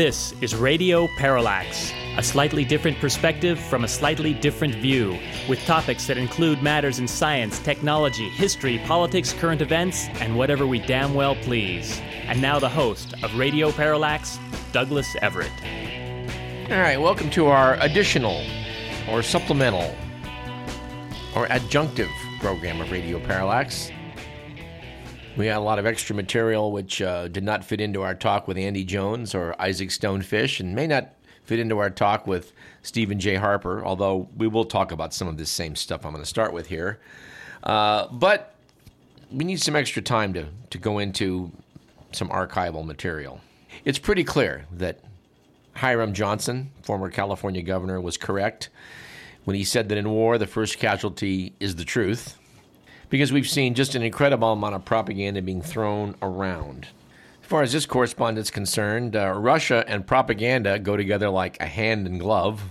This is Radio Parallax, a slightly different perspective from a slightly different view, with topics that include matters in science, technology, history, politics, current events, and whatever we damn well please. And now the host of Radio Parallax, Douglas Everett. All right, welcome to our additional or supplemental or adjunctive program of Radio Parallax. We had a lot of extra material which uh, did not fit into our talk with Andy Jones or Isaac Stone Fish and may not fit into our talk with Stephen J. Harper, although we will talk about some of this same stuff I'm going to start with here. Uh, but we need some extra time to, to go into some archival material. It's pretty clear that Hiram Johnson, former California governor, was correct when he said that in war, the first casualty is the truth because we've seen just an incredible amount of propaganda being thrown around. As far as this correspondent's concerned, uh, Russia and propaganda go together like a hand and glove.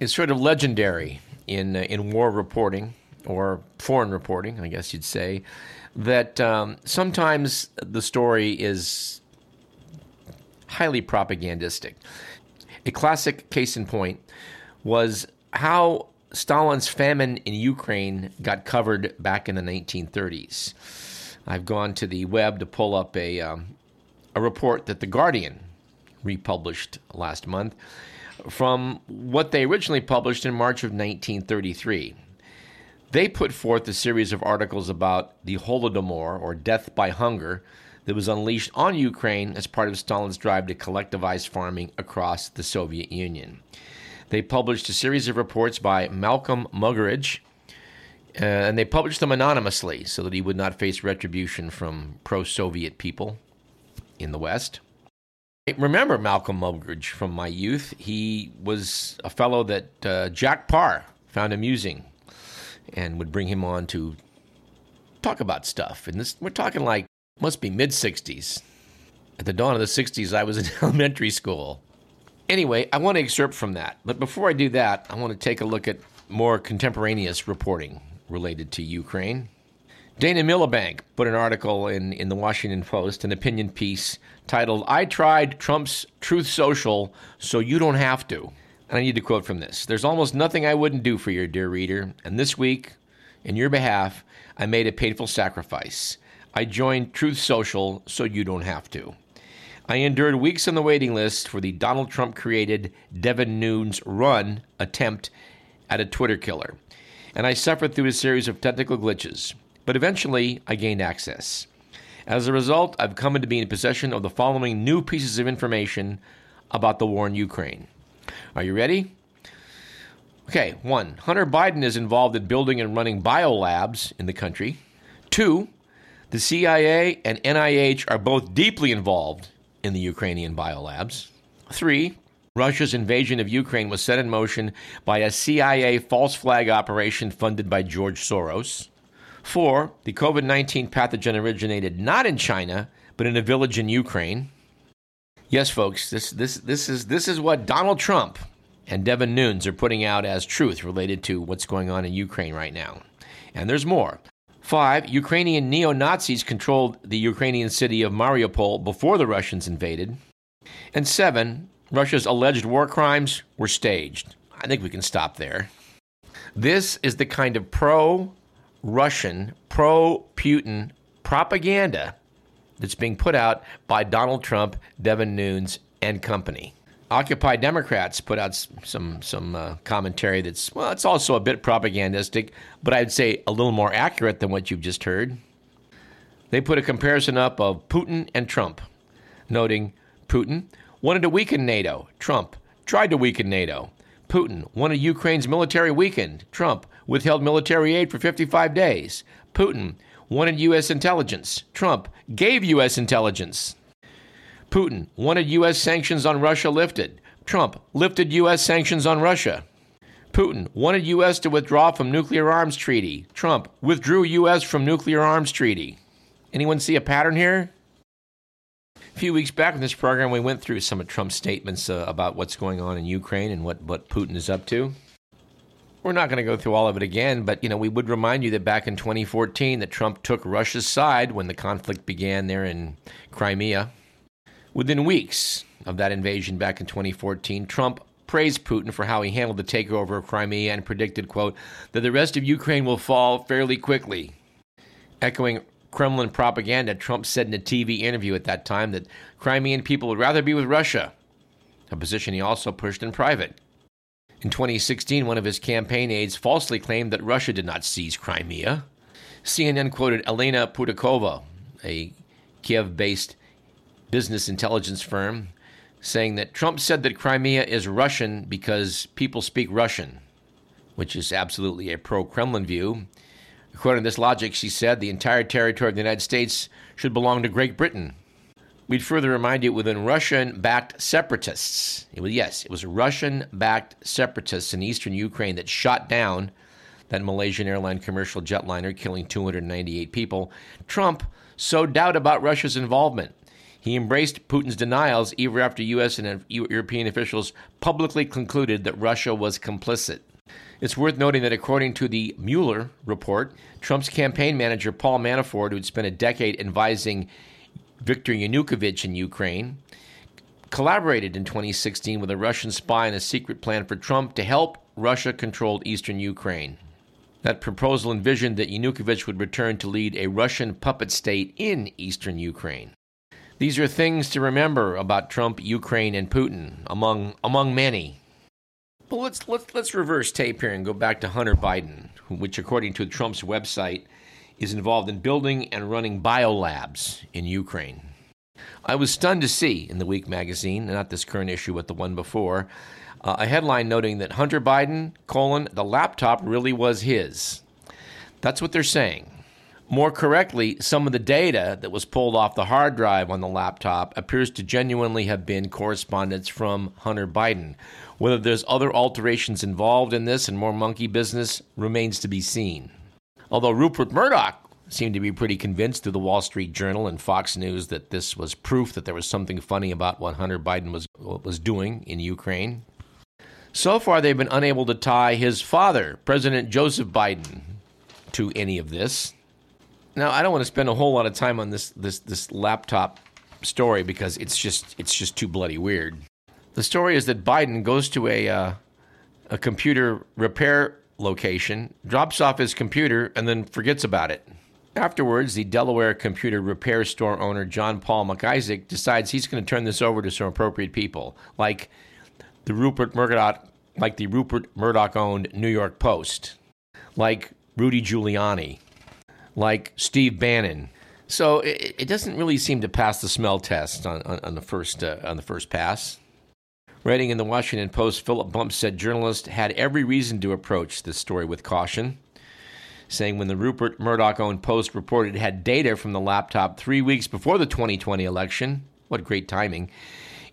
It's sort of legendary in, uh, in war reporting, or foreign reporting, I guess you'd say, that um, sometimes the story is highly propagandistic. A classic case in point was how Stalin's famine in Ukraine got covered back in the 1930s. I've gone to the web to pull up a, um, a report that The Guardian republished last month from what they originally published in March of 1933. They put forth a series of articles about the Holodomor, or death by hunger, that was unleashed on Ukraine as part of Stalin's drive to collectivize farming across the Soviet Union. They published a series of reports by Malcolm Muggeridge, uh, and they published them anonymously so that he would not face retribution from pro Soviet people in the West. I remember Malcolm Muggeridge from my youth. He was a fellow that uh, Jack Paar found amusing and would bring him on to talk about stuff. And this, we're talking like, must be mid 60s. At the dawn of the 60s, I was in elementary school. Anyway, I want to excerpt from that. But before I do that, I want to take a look at more contemporaneous reporting related to Ukraine. Dana Milbank put an article in, in the Washington Post, an opinion piece titled, I tried Trump's Truth Social, so you don't have to. And I need to quote from this There's almost nothing I wouldn't do for you, dear reader. And this week, in your behalf, I made a painful sacrifice. I joined Truth Social, so you don't have to. I endured weeks on the waiting list for the Donald Trump created Devin Nunes run attempt at a Twitter killer, and I suffered through a series of technical glitches, but eventually I gained access. As a result, I've come into being in possession of the following new pieces of information about the war in Ukraine. Are you ready? Okay, one, Hunter Biden is involved in building and running biolabs in the country. Two, the CIA and NIH are both deeply involved in the Ukrainian biolabs. Three, Russia's invasion of Ukraine was set in motion by a CIA false flag operation funded by George Soros. Four, the COVID 19 pathogen originated not in China, but in a village in Ukraine. Yes, folks, this, this, this, is, this is what Donald Trump and Devin Nunes are putting out as truth related to what's going on in Ukraine right now. And there's more. Five, Ukrainian neo Nazis controlled the Ukrainian city of Mariupol before the Russians invaded. And seven, Russia's alleged war crimes were staged. I think we can stop there. This is the kind of pro Russian, pro Putin propaganda that's being put out by Donald Trump, Devin Nunes, and company. Occupy Democrats put out some some uh, commentary that's well, it's also a bit propagandistic, but I'd say a little more accurate than what you've just heard. They put a comparison up of Putin and Trump, noting Putin wanted to weaken NATO. Trump tried to weaken NATO. Putin wanted Ukraine's military weakened. Trump withheld military aid for 55 days. Putin wanted U.S. intelligence. Trump gave U.S. intelligence. Putin wanted U.S. sanctions on Russia lifted. Trump lifted U.S. sanctions on Russia. Putin wanted U.S. to withdraw from nuclear arms treaty. Trump withdrew U.S. from nuclear arms treaty. Anyone see a pattern here? A few weeks back in this program, we went through some of Trump's statements uh, about what's going on in Ukraine and what, what Putin is up to. We're not going to go through all of it again, but you know we would remind you that back in 2014 that Trump took Russia's side when the conflict began there in Crimea. Within weeks of that invasion back in 2014, Trump praised Putin for how he handled the takeover of Crimea and predicted, quote, that the rest of Ukraine will fall fairly quickly. Echoing Kremlin propaganda, Trump said in a TV interview at that time that Crimean people would rather be with Russia, a position he also pushed in private. In 2016, one of his campaign aides falsely claimed that Russia did not seize Crimea. CNN quoted Elena Pudakova, a Kiev based business intelligence firm, saying that Trump said that Crimea is Russian because people speak Russian, which is absolutely a pro Kremlin view. According to this logic, she said the entire territory of the United States should belong to Great Britain. We'd further remind you within Russian backed separatists. It was, yes, it was Russian backed separatists in eastern Ukraine that shot down that Malaysian airline commercial jetliner, killing 298 people. Trump sowed doubt about Russia's involvement. He embraced Putin's denials even after U.S. and European officials publicly concluded that Russia was complicit. It's worth noting that according to the Mueller report, Trump's campaign manager, Paul Manafort, who had spent a decade advising Viktor Yanukovych in Ukraine, collaborated in 2016 with a Russian spy in a secret plan for Trump to help Russia controlled eastern Ukraine. That proposal envisioned that Yanukovych would return to lead a Russian puppet state in eastern Ukraine. These are things to remember about Trump, Ukraine, and Putin, among among many. But let's let's let's reverse tape here and go back to Hunter Biden, which, according to Trump's website, is involved in building and running biolabs in Ukraine. I was stunned to see in the Week magazine, not this current issue, but the one before, uh, a headline noting that Hunter Biden, colon, the laptop really was his. That's what they're saying. More correctly, some of the data that was pulled off the hard drive on the laptop appears to genuinely have been correspondence from Hunter Biden. Whether there's other alterations involved in this and more monkey business remains to be seen. Although Rupert Murdoch seemed to be pretty convinced through the Wall Street Journal and Fox News that this was proof that there was something funny about what Hunter Biden was was doing in Ukraine. So far, they've been unable to tie his father, President Joseph Biden, to any of this. Now, I don't want to spend a whole lot of time on this this this laptop story because it's just it's just too bloody weird. The story is that Biden goes to a uh, a computer repair location, drops off his computer, and then forgets about it. Afterwards, the Delaware computer repair store owner John Paul Mac Isaac decides he's going to turn this over to some appropriate people, like the Rupert Murdoch, like the Rupert Murdoch-owned New York Post, like Rudy Giuliani, like Steve Bannon. So it, it, doesn't really seem to pass the smell test on, on, on the first uh, on the first pass. Writing in the Washington Post, Philip Bump said journalists had every reason to approach this story with caution, saying when the Rupert Murdoch owned Post reported it had data from the laptop three weeks before the 2020 election, what great timing,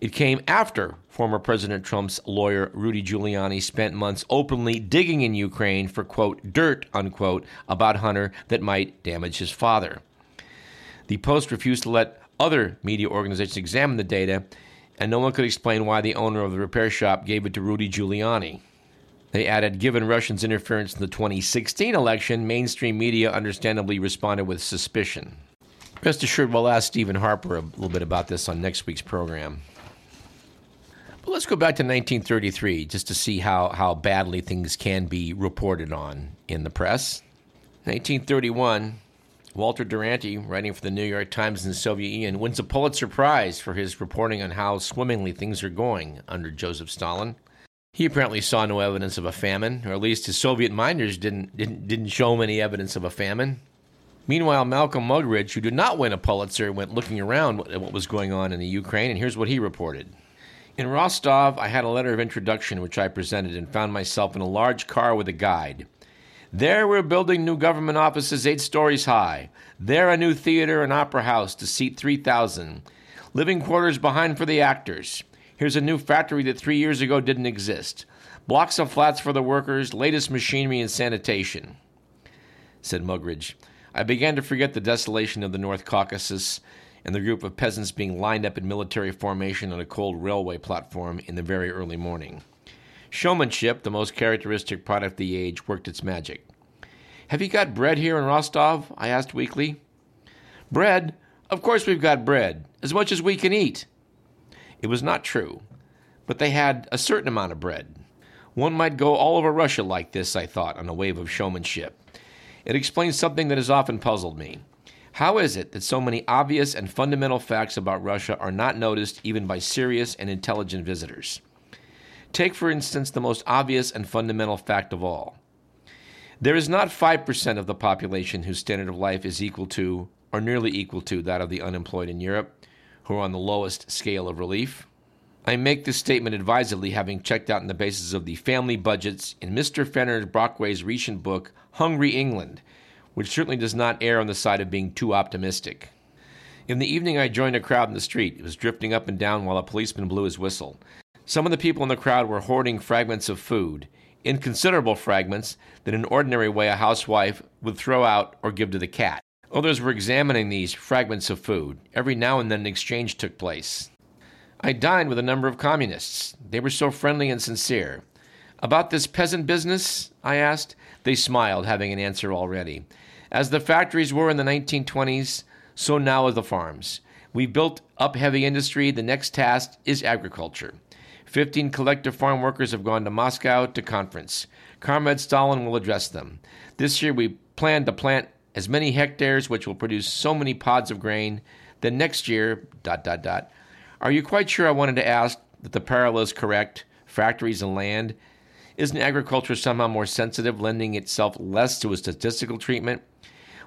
it came after former President Trump's lawyer Rudy Giuliani spent months openly digging in Ukraine for, quote, dirt, unquote, about Hunter that might damage his father. The Post refused to let other media organizations examine the data, and no one could explain why the owner of the repair shop gave it to Rudy Giuliani. They added, given Russians' interference in the 2016 election, mainstream media understandably responded with suspicion. Rest assured, we'll ask Stephen Harper a little bit about this on next week's program. Let's go back to 1933 just to see how, how badly things can be reported on in the press. 1931, Walter Duranty, writing for the New York Times in the Soviet Union, wins a Pulitzer Prize for his reporting on how swimmingly things are going under Joseph Stalin. He apparently saw no evidence of a famine, or at least his Soviet minders didn't, didn't, didn't show him any evidence of a famine. Meanwhile, Malcolm Muggeridge, who did not win a Pulitzer, went looking around at what was going on in the Ukraine, and here's what he reported. In Rostov, I had a letter of introduction which I presented and found myself in a large car with a guide. There we're building new government offices eight stories high. There a new theater and opera house to seat 3,000. Living quarters behind for the actors. Here's a new factory that three years ago didn't exist. Blocks of flats for the workers, latest machinery and sanitation. Said Muggeridge. I began to forget the desolation of the North Caucasus and the group of peasants being lined up in military formation on a cold railway platform in the very early morning. Showmanship, the most characteristic product of the age, worked its magic. Have you got bread here in Rostov? I asked weakly. Bread? Of course we've got bread, as much as we can eat. It was not true, but they had a certain amount of bread. One might go all over Russia like this, I thought, on a wave of showmanship. It explains something that has often puzzled me. How is it that so many obvious and fundamental facts about Russia are not noticed even by serious and intelligent visitors? Take, for instance, the most obvious and fundamental fact of all. There is not 5% of the population whose standard of life is equal to, or nearly equal to, that of the unemployed in Europe, who are on the lowest scale of relief. I make this statement advisedly, having checked out on the basis of the family budgets in Mr. Fenner Brockway's recent book, Hungry England, which certainly does not err on the side of being too optimistic. In the evening, I joined a crowd in the street. It was drifting up and down while a policeman blew his whistle. Some of the people in the crowd were hoarding fragments of food, inconsiderable fragments that in ordinary way a housewife would throw out or give to the cat. Others were examining these fragments of food. Every now and then an exchange took place. I dined with a number of communists. They were so friendly and sincere. About this peasant business? I asked. They smiled, having an answer already. As the factories were in the 1920s, so now are the farms. We built up heavy industry. The next task is agriculture. Fifteen collective farm workers have gone to Moscow to conference. Comrade Stalin will address them. This year we plan to plant as many hectares, which will produce so many pods of grain. Then next year, dot, dot, dot, are you quite sure I wanted to ask that the parallel is correct? Factories and land? Isn't agriculture somehow more sensitive, lending itself less to a statistical treatment?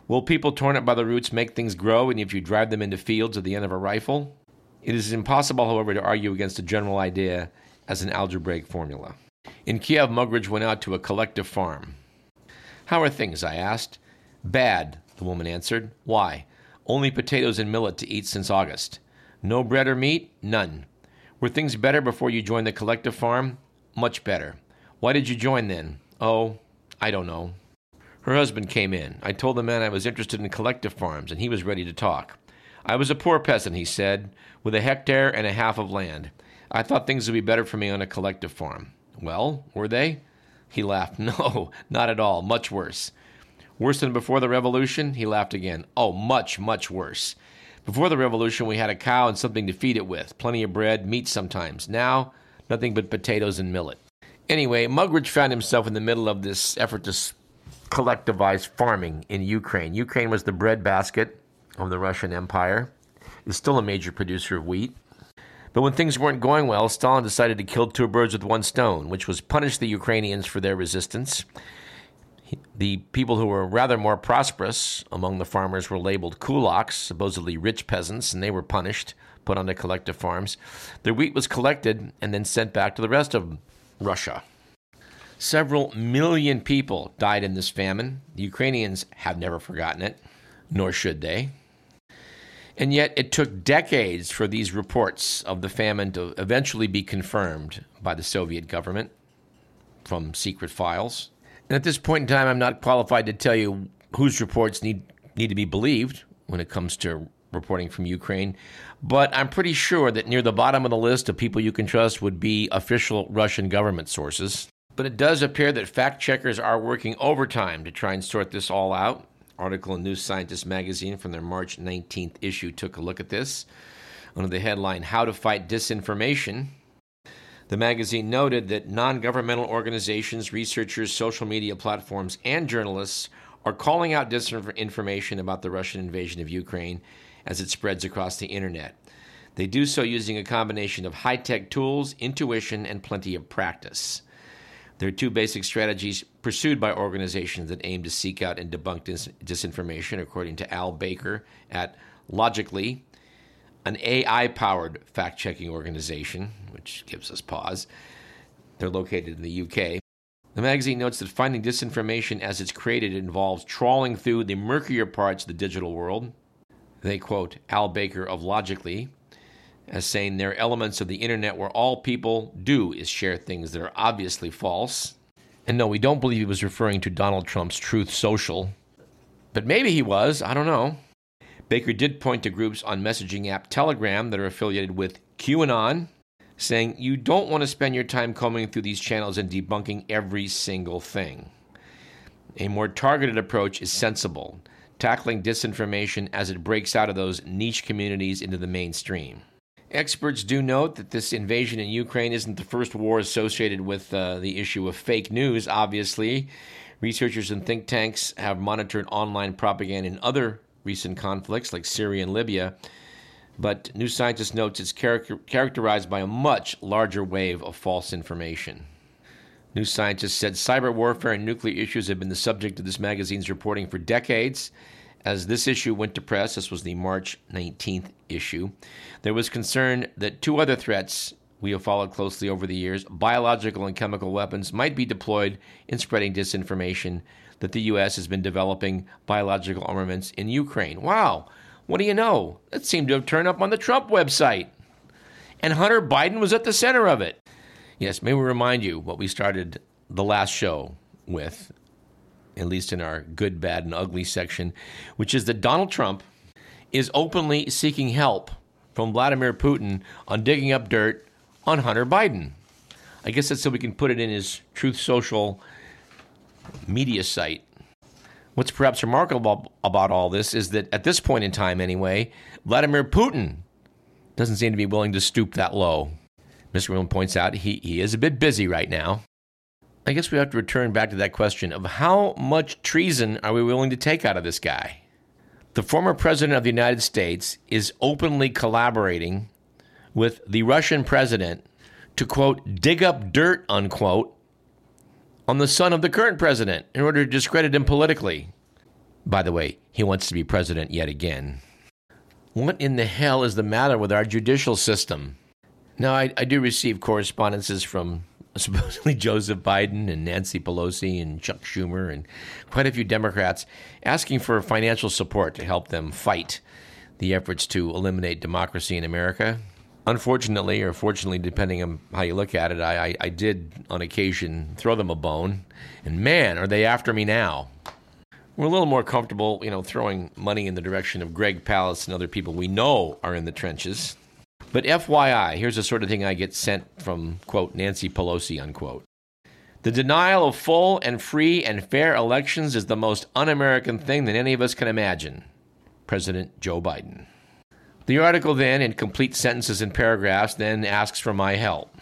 Will people torn up by the roots make things grow, and if you drive them into fields at the end of a rifle? It is impossible, however, to argue against a general idea as an algebraic formula. In Kiev, Muggeridge went out to a collective farm. How are things? I asked. Bad, the woman answered. Why? Only potatoes and millet to eat since August. No bread or meat? None. Were things better before you joined the collective farm? Much better. Why did you join then? Oh, I don't know. Her husband came in. I told the man I was interested in collective farms, and he was ready to talk. I was a poor peasant, he said, with a hectare and a half of land. I thought things would be better for me on a collective farm. Well, were they? He laughed. No, not at all. Much worse. Worse than before the revolution? He laughed again. Oh, much, much worse. Before the revolution, we had a cow and something to feed it with, plenty of bread, meat sometimes. Now, nothing but potatoes and millet. Anyway, Muggeridge found himself in the middle of this effort to collectivize farming in Ukraine. Ukraine was the breadbasket of the Russian Empire. It's still a major producer of wheat. But when things weren't going well, Stalin decided to kill two birds with one stone, which was punish the Ukrainians for their resistance the people who were rather more prosperous among the farmers were labeled kulaks, supposedly rich peasants, and they were punished, put onto collective farms. Their wheat was collected and then sent back to the rest of Russia. Several million people died in this famine. The Ukrainians have never forgotten it, nor should they. And yet, it took decades for these reports of the famine to eventually be confirmed by the Soviet government from secret files. And at this point in time, I'm not qualified to tell you whose reports need, need to be believed when it comes to reporting from Ukraine. But I'm pretty sure that near the bottom of the list of people you can trust would be official Russian government sources. But it does appear that fact checkers are working overtime to try and sort this all out. Article in New Scientist magazine from their March 19th issue took a look at this under the headline How to Fight Disinformation. The magazine noted that non governmental organizations, researchers, social media platforms, and journalists are calling out disinformation about the Russian invasion of Ukraine as it spreads across the internet. They do so using a combination of high tech tools, intuition, and plenty of practice. There are two basic strategies pursued by organizations that aim to seek out and debunk dis- disinformation, according to Al Baker at Logically, an AI powered fact checking organization, which gives us pause. They're located in the UK. The magazine notes that finding disinformation as it's created involves trawling through the murkier parts of the digital world. They quote Al Baker of Logically as saying there are elements of the internet where all people do is share things that are obviously false. And no, we don't believe he was referring to Donald Trump's Truth Social. But maybe he was, I don't know. Baker did point to groups on messaging app Telegram that are affiliated with QAnon, saying you don't want to spend your time combing through these channels and debunking every single thing. A more targeted approach is sensible, tackling disinformation as it breaks out of those niche communities into the mainstream. Experts do note that this invasion in Ukraine isn't the first war associated with uh, the issue of fake news, obviously. Researchers and think tanks have monitored online propaganda in other recent conflicts like Syria and Libya, but New Scientist notes it's char- characterized by a much larger wave of false information. New Scientist said cyber warfare and nuclear issues have been the subject of this magazine's reporting for decades. As this issue went to press, this was the March 19th issue, there was concern that two other threats we have followed closely over the years biological and chemical weapons might be deployed in spreading disinformation that the U.S. has been developing biological armaments in Ukraine. Wow, what do you know? That seemed to have turned up on the Trump website. And Hunter Biden was at the center of it. Yes, may we remind you what we started the last show with, at least in our good, bad, and ugly section, which is that Donald Trump is openly seeking help from Vladimir Putin on digging up dirt on Hunter Biden. I guess that's so we can put it in his Truth Social media site. What's perhaps remarkable about all this is that at this point in time, anyway, Vladimir Putin doesn't seem to be willing to stoop that low. Mr. William points out he, he is a bit busy right now. I guess we have to return back to that question of how much treason are we willing to take out of this guy? The former president of the United States is openly collaborating with the Russian president to, quote, dig up dirt, unquote, on the son of the current president in order to discredit him politically. By the way, he wants to be president yet again. What in the hell is the matter with our judicial system? Now, I, I do receive correspondences from supposedly Joseph Biden and Nancy Pelosi and Chuck Schumer and quite a few Democrats asking for financial support to help them fight the efforts to eliminate democracy in America. Unfortunately, or fortunately, depending on how you look at it, I, I, I did on occasion throw them a bone, and man, are they after me now. We're a little more comfortable, you know, throwing money in the direction of Greg Palast and other people we know are in the trenches. But FYI, here's the sort of thing I get sent from, quote, Nancy Pelosi, unquote. The denial of full and free and fair elections is the most un American thing that any of us can imagine. President Joe Biden. The article then, in complete sentences and paragraphs, then asks for my help.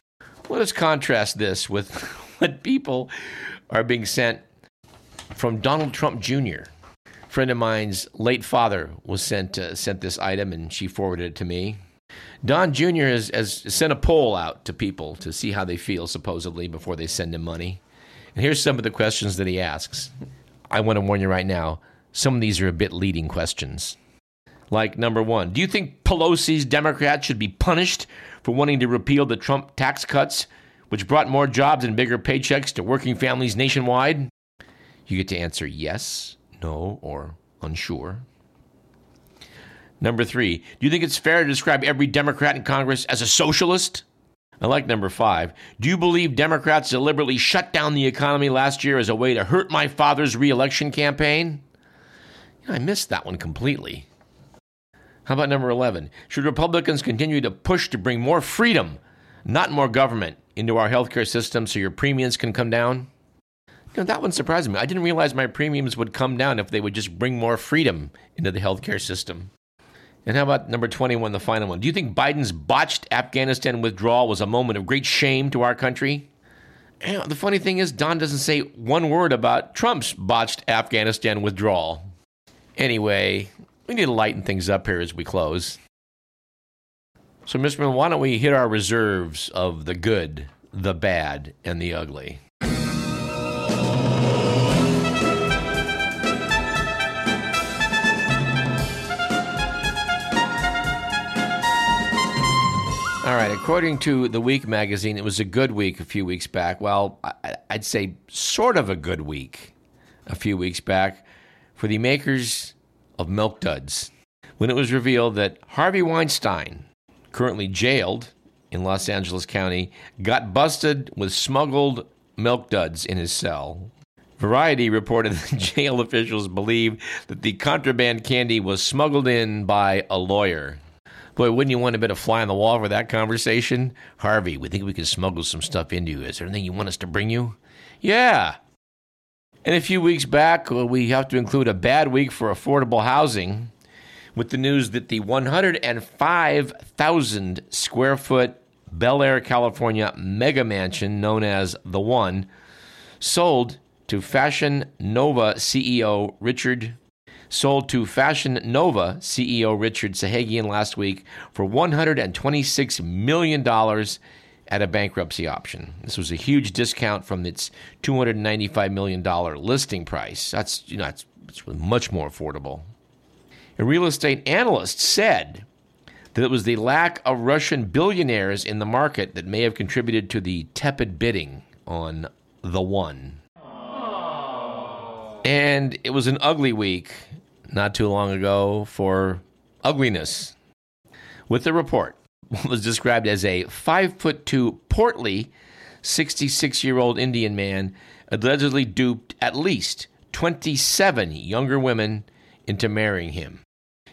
Let us contrast this with what people are being sent from Donald Trump Jr. A friend of mine's late father was sent uh, sent this item, and she forwarded it to me. Don Jr. Has, has sent a poll out to people to see how they feel, supposedly, before they send him money. And here's some of the questions that he asks. I want to warn you right now, some of these are a bit leading questions. Like number one, do you think Pelosi's Democrats should be punished for wanting to repeal the Trump tax cuts, which brought more jobs and bigger paychecks to working families nationwide? You get to answer yes, no, or unsure. Number three, do you think it's fair to describe every Democrat in Congress as a socialist? I like number five. Do you believe Democrats deliberately shut down the economy last year as a way to hurt my father's reelection campaign? I missed that one completely. How about number 11? Should Republicans continue to push to bring more freedom, not more government, into our healthcare system so your premiums can come down? You know, that one surprised me. I didn't realize my premiums would come down if they would just bring more freedom into the healthcare system. And how about number 21, the final one? Do you think Biden's botched Afghanistan withdrawal was a moment of great shame to our country? The funny thing is, Don doesn't say one word about Trump's botched Afghanistan withdrawal. Anyway, we need to lighten things up here as we close. So, Mr. Miller, why don't we hit our reserves of the good, the bad, and the ugly? All right, according to the Week magazine, it was a good week a few weeks back. Well, I'd say sort of a good week a few weeks back for the makers of Milk Duds when it was revealed that Harvey Weinstein, currently jailed in Los Angeles County, got busted with smuggled Milk Duds in his cell. Variety reported that jail officials believe that the contraband candy was smuggled in by a lawyer. Boy, wouldn't you want a bit of fly on the wall for that conversation? Harvey, we think we can smuggle some stuff into you. Is there anything you want us to bring you? Yeah, and a few weeks back, uh, we have to include a bad week for affordable housing with the news that the 105,000 square foot Bel Air, California mega mansion known as The One sold to Fashion Nova CEO Richard sold to Fashion Nova CEO Richard Saghian last week for $126 million at a bankruptcy option. This was a huge discount from its $295 million listing price. That's, you know, it's much more affordable. A real estate analyst said that it was the lack of Russian billionaires in the market that may have contributed to the tepid bidding on the one. And it was an ugly week not too long ago for ugliness. With the report, was described as a five foot two, portly, 66 year old Indian man allegedly duped at least 27 younger women into marrying him.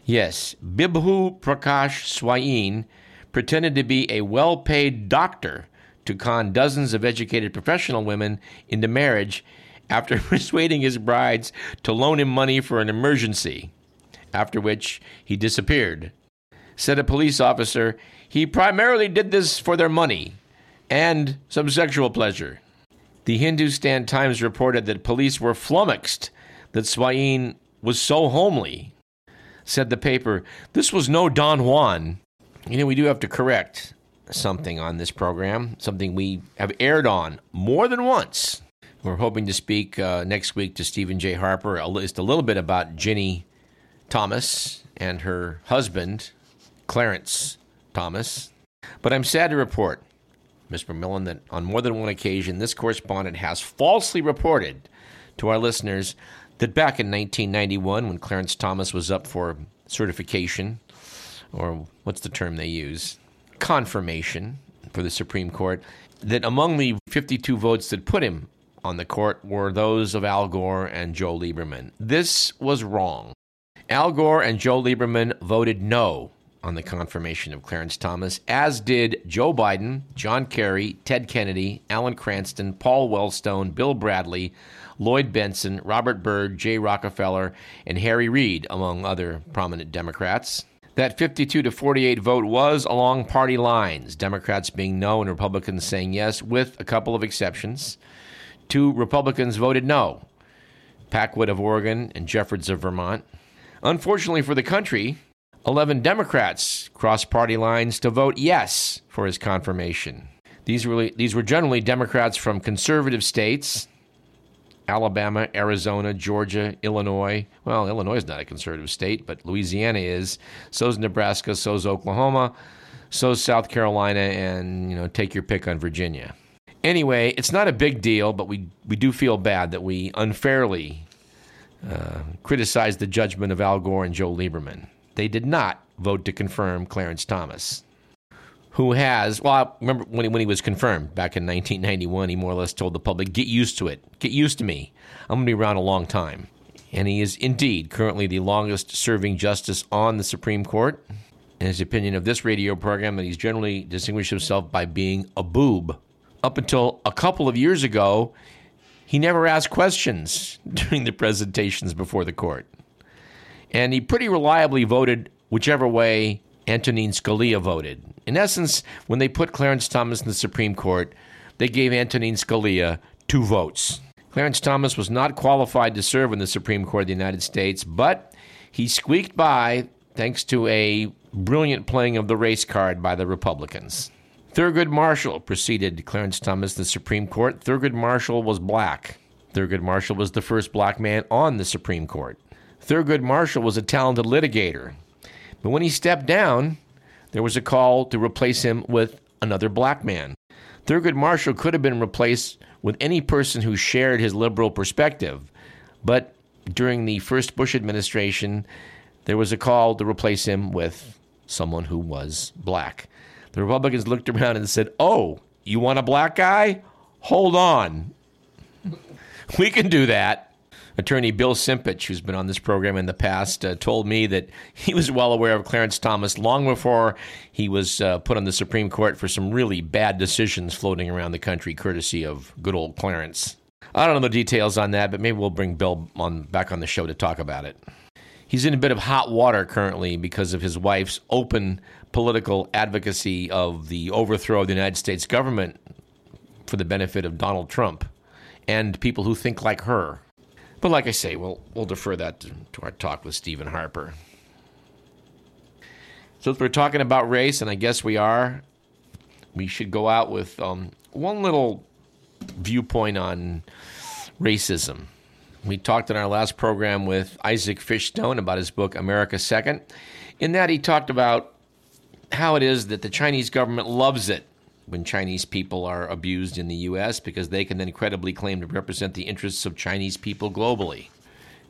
Yes, Bibhu Prakash Swain pretended to be a well paid doctor to con dozens of educated professional women into marriage after persuading his brides to loan him money for an emergency, after which he disappeared. Said a police officer, he primarily did this for their money and some sexual pleasure. The Hindustan Times reported that police were flummoxed that Swain was so homely. Said the paper, this was no Don Juan. You know, we do have to correct something on this program, something we have aired on more than once. We're hoping to speak uh, next week to Stephen J. Harper, just a little bit about Ginni Thomas and her husband, Clarence Thomas. But I'm sad to report, Ms. Vermillion, that on more than one occasion, this correspondent has falsely reported to our listeners that back in 1991, when Clarence Thomas was up for certification, or what's the term they use? Confirmation for the Supreme Court, that among the 52 votes that put him on the court were those of Al Gore and Joe Lieberman. This was wrong. Al Gore and Joe Lieberman voted no on the confirmation of Clarence Thomas, as did Joe Biden, John Kerry, Ted Kennedy, Alan Cranston, Paul Wellstone, Bill Bradley, Lloyd Bentsen, Robert Byrd, Jay Rockefeller, and Harry Reid, among other prominent Democrats. That 52 to 48 vote was along party lines, Democrats being no and Republicans saying yes, with a couple of exceptions. Two Republicans voted no Packwood of Oregon and Jeffords of Vermont. Unfortunately for the country, 11 Democrats crossed party lines to vote yes for his confirmation. These were, these were generally Democrats from conservative states Alabama, Arizona, Georgia, Illinois. Well, Illinois is not a conservative state, but Louisiana is. So's Nebraska, so's Oklahoma, so's South Carolina, and, you know, take your pick on Virginia. Anyway, it's not a big deal, but we, we do feel bad that we unfairly uh, criticized the judgment of Al Gore and Joe Lieberman they did not vote to confirm Clarence Thomas, who has, well, I remember when he, when he was confirmed back in 1991, he more or less told the public, get used to it, get used to me. I'm going to be around a long time. And he is indeed currently the longest serving justice on the Supreme Court. In his opinion of this radio program, that he's generally distinguished himself by being a boob. Up until a couple of years ago, he never asked questions during the presentations before the court and he pretty reliably voted whichever way Antonin Scalia voted. In essence, when they put Clarence Thomas in the Supreme Court, they gave Antonin Scalia two votes. Clarence Thomas was not qualified to serve in the Supreme Court of the United States, but he squeaked by thanks to a brilliant playing of the race card by the Republicans. Thurgood Marshall preceded Clarence Thomas in the Supreme Court. Thurgood Marshall was black. Thurgood Marshall was the first black man on the Supreme Court. Thurgood Marshall was a talented litigator. But when he stepped down, there was a call to replace him with another black man. Thurgood Marshall could have been replaced with any person who shared his liberal perspective. But during the first Bush administration, there was a call to replace him with someone who was black. The Republicans looked around and said, Oh, you want a black guy? Hold on. We can do that. Attorney Bill Simpich, who's been on this program in the past, uh, told me that he was well aware of Clarence Thomas long before he was uh, put on the Supreme Court for some really bad decisions floating around the country, courtesy of good old Clarence. I don't know the details on that, but maybe we'll bring Bill on back on the show to talk about it. He's in a bit of hot water currently because of his wife's open political advocacy of the overthrow of the United States government for the benefit of Donald Trump and people who think like her. But like I say, we'll, we'll defer that to, to our talk with Stephen Harper. So if we're talking about race, and I guess we are, we should go out with um, one little viewpoint on racism. We talked in our last program with Isaac Fishstone about his book, America Second. In that, he talked about how it is that the Chinese government loves it when Chinese people are abused in the U.S. because they can then credibly claim to represent the interests of Chinese people globally.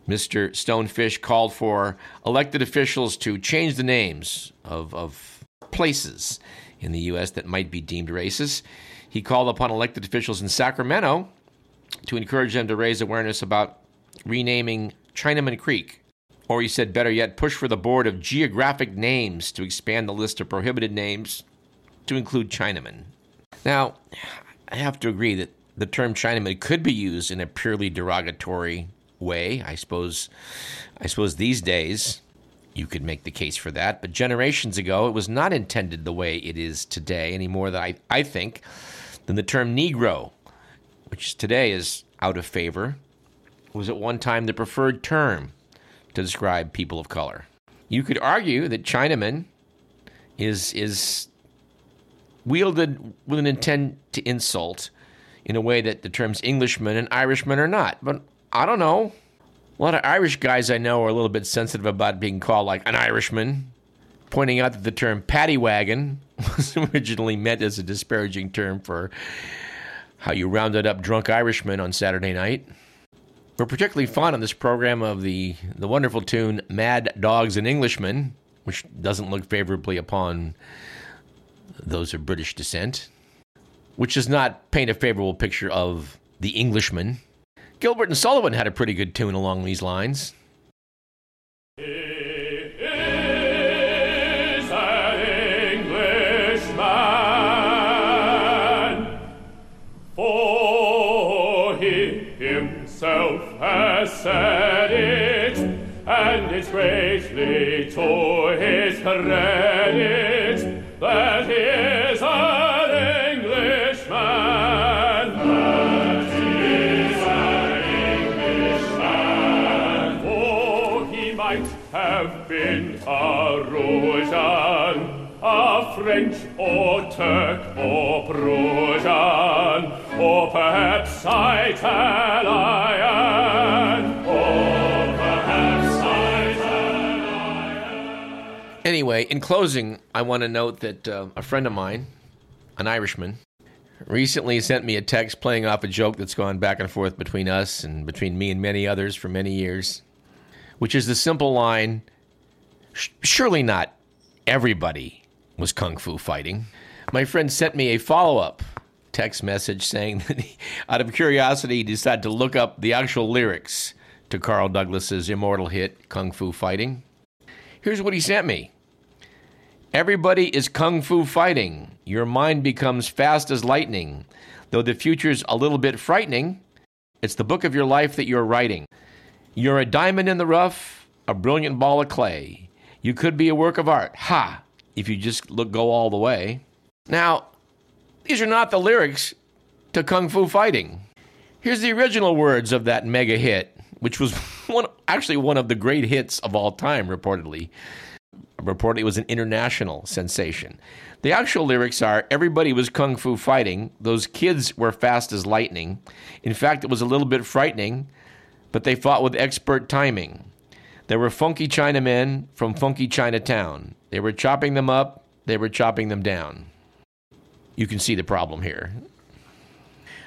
Mr. Stone Fish called for elected officials to change the names of, of places in the U.S. that might be deemed racist. He called upon elected officials in Sacramento to encourage them to raise awareness about renaming Chinaman Creek. Or he said, better yet, push for the Board of Geographic Names to expand the list of prohibited names to include Chinaman. Now, I have to agree that the term Chinaman could be used in a purely derogatory way. I suppose, I suppose these days you could make the case for that. But generations ago, it was not intended the way it is today, any more than I, I think, than the term Negro, which today is out of favor was at one time the preferred term to describe people of color. You could argue that Chinaman is is wielded with an intent to insult in a way that the terms Englishman and Irishman are not. But I don't know. A lot of Irish guys I know are a little bit sensitive about being called like an Irishman, pointing out that the term paddy wagon was originally meant as a disparaging term for how you rounded up drunk Irishmen on Saturday night. We're particularly fond on this program of the, the wonderful tune Mad Dogs and Englishmen, which doesn't look favorably upon those of British descent, which does not paint a favorable picture of the Englishman. Gilbert and Sullivan had a pretty good tune along these lines. His Anyway, in closing, I want to note that uh, a friend of mine, an Irishman, recently sent me a text playing off a joke that's gone back and forth between us and between me and many others for many years, which is the simple line surely not everybody was kung fu fighting. My friend sent me a follow up text message saying that he, out of curiosity, he decided to look up the actual lyrics to Carl Douglas's immortal hit, Kung Fu Fighting. Here's what he sent me Everybody is kung fu fighting. Your mind becomes fast as lightning. Though the future's a little bit frightening, it's the book of your life that you're writing. You're a diamond in the rough, a brilliant ball of clay. You could be a work of art. Ha! If you just look go all the way. Now, these are not the lyrics to Kung Fu Fighting. Here's the original words of that mega hit, which was one, actually one of the great hits of all time, reportedly. Reportedly, it was an international sensation. The actual lyrics are Everybody was kung fu fighting. Those kids were fast as lightning. In fact, it was a little bit frightening, but they fought with expert timing. There were funky Chinamen from funky Chinatown. They were chopping them up, they were chopping them down. You can see the problem here.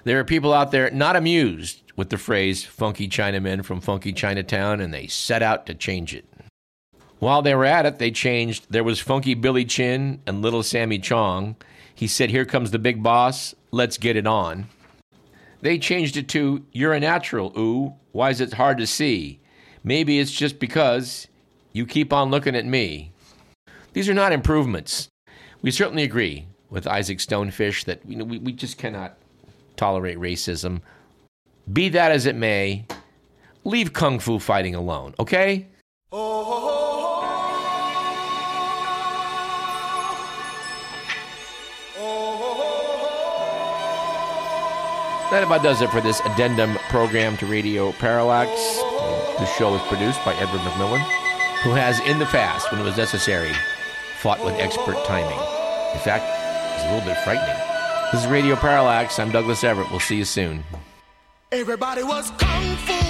There are people out there not amused with the phrase funky Chinamen from funky Chinatown, and they set out to change it. While they were at it, they changed. There was Funky Billy Chin and Little Sammy Chong. He said, Here comes the big boss. Let's get it on. They changed it to, You're a natural, ooh. Why is it hard to see? Maybe it's just because you keep on looking at me. These are not improvements. We certainly agree with Isaac Stone Fish that you know, we, we just cannot tolerate racism. Be that as it may, leave kung fu fighting alone, okay? Oh. oh, oh That about does it for this addendum program to Radio Parallax. The show is produced by Edward McMillan, who has, in the past, when it was necessary, fought with expert timing. In fact, it's a little bit frightening. This is Radio Parallax. I'm Douglas Everett. We'll see you soon. Everybody was kung fu